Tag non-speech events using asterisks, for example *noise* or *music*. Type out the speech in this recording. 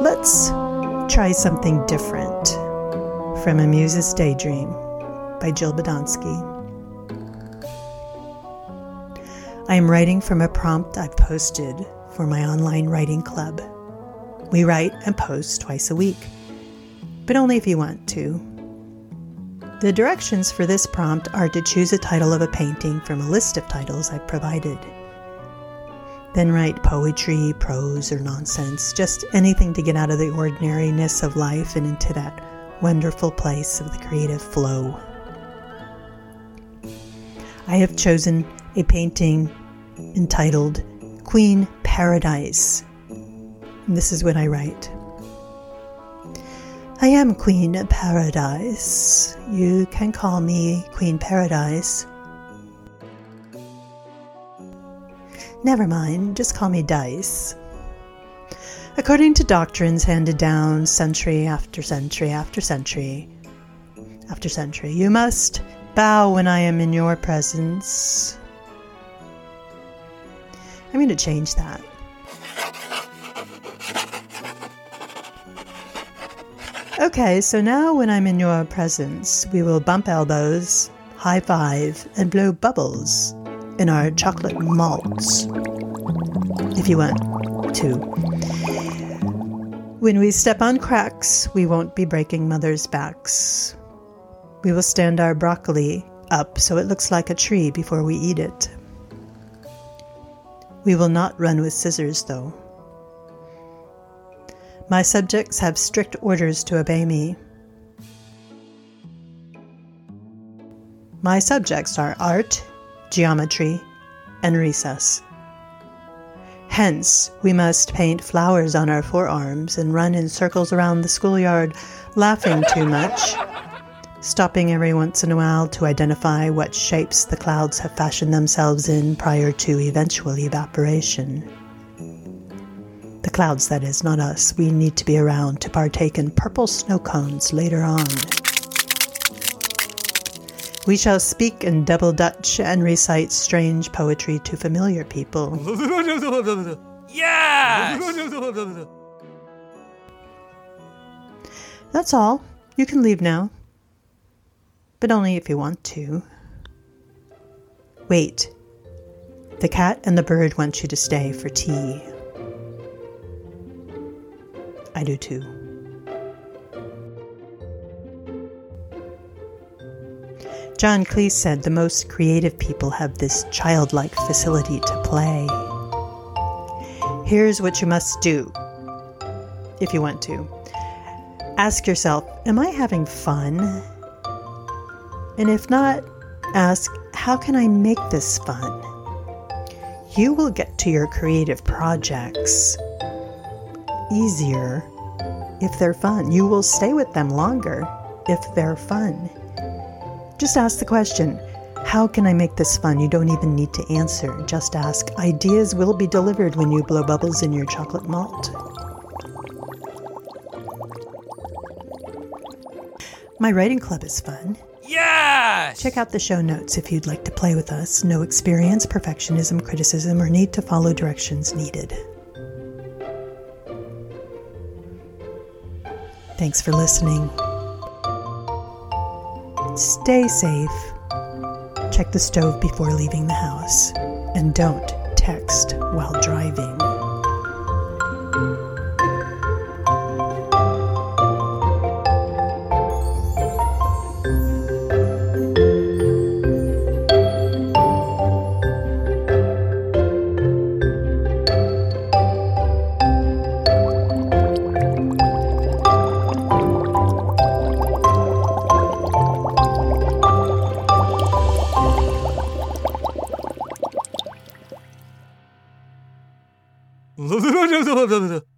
Let's try something different from A Muse's Daydream by Jill Badonsky. I am writing from a prompt I've posted for my online writing club. We write and post twice a week, but only if you want to. The directions for this prompt are to choose a title of a painting from a list of titles I've provided. Then write poetry, prose, or nonsense, just anything to get out of the ordinariness of life and into that wonderful place of the creative flow. I have chosen a painting entitled Queen Paradise. And this is what I write. I am Queen Paradise. You can call me Queen Paradise. Never mind, just call me Dice. According to doctrines handed down century after century after century after century, you must bow when I am in your presence. I'm going to change that. Okay, so now when I'm in your presence, we will bump elbows, high five, and blow bubbles in our chocolate malts, if you want to. When we step on cracks, we won't be breaking mother's backs. We will stand our broccoli up so it looks like a tree before we eat it. We will not run with scissors, though. My subjects have strict orders to obey me. My subjects are art, geometry, and recess. Hence, we must paint flowers on our forearms and run in circles around the schoolyard, laughing too much, stopping every once in a while to identify what shapes the clouds have fashioned themselves in prior to eventual evaporation. The clouds, that is, not us. We need to be around to partake in purple snow cones later on. We shall speak in double Dutch and recite strange poetry to familiar people. *laughs* Yes! That's all. You can leave now. But only if you want to. Wait. The cat and the bird want you to stay for tea. I do too. John Cleese said the most creative people have this childlike facility to play. Here's what you must do if you want to. Ask yourself, Am I having fun? And if not, ask, How can I make this fun? You will get to your creative projects easier if they're fun. You will stay with them longer if they're fun. Just ask the question How can I make this fun? You don't even need to answer. Just ask. Ideas will be delivered when you blow bubbles in your chocolate malt. My writing club is fun. Yes! Check out the show notes if you'd like to play with us. No experience, perfectionism, criticism, or need to follow directions needed. Thanks for listening. Stay safe. Check the stove before leaving the house. And don't text while driving. ちょっと待って。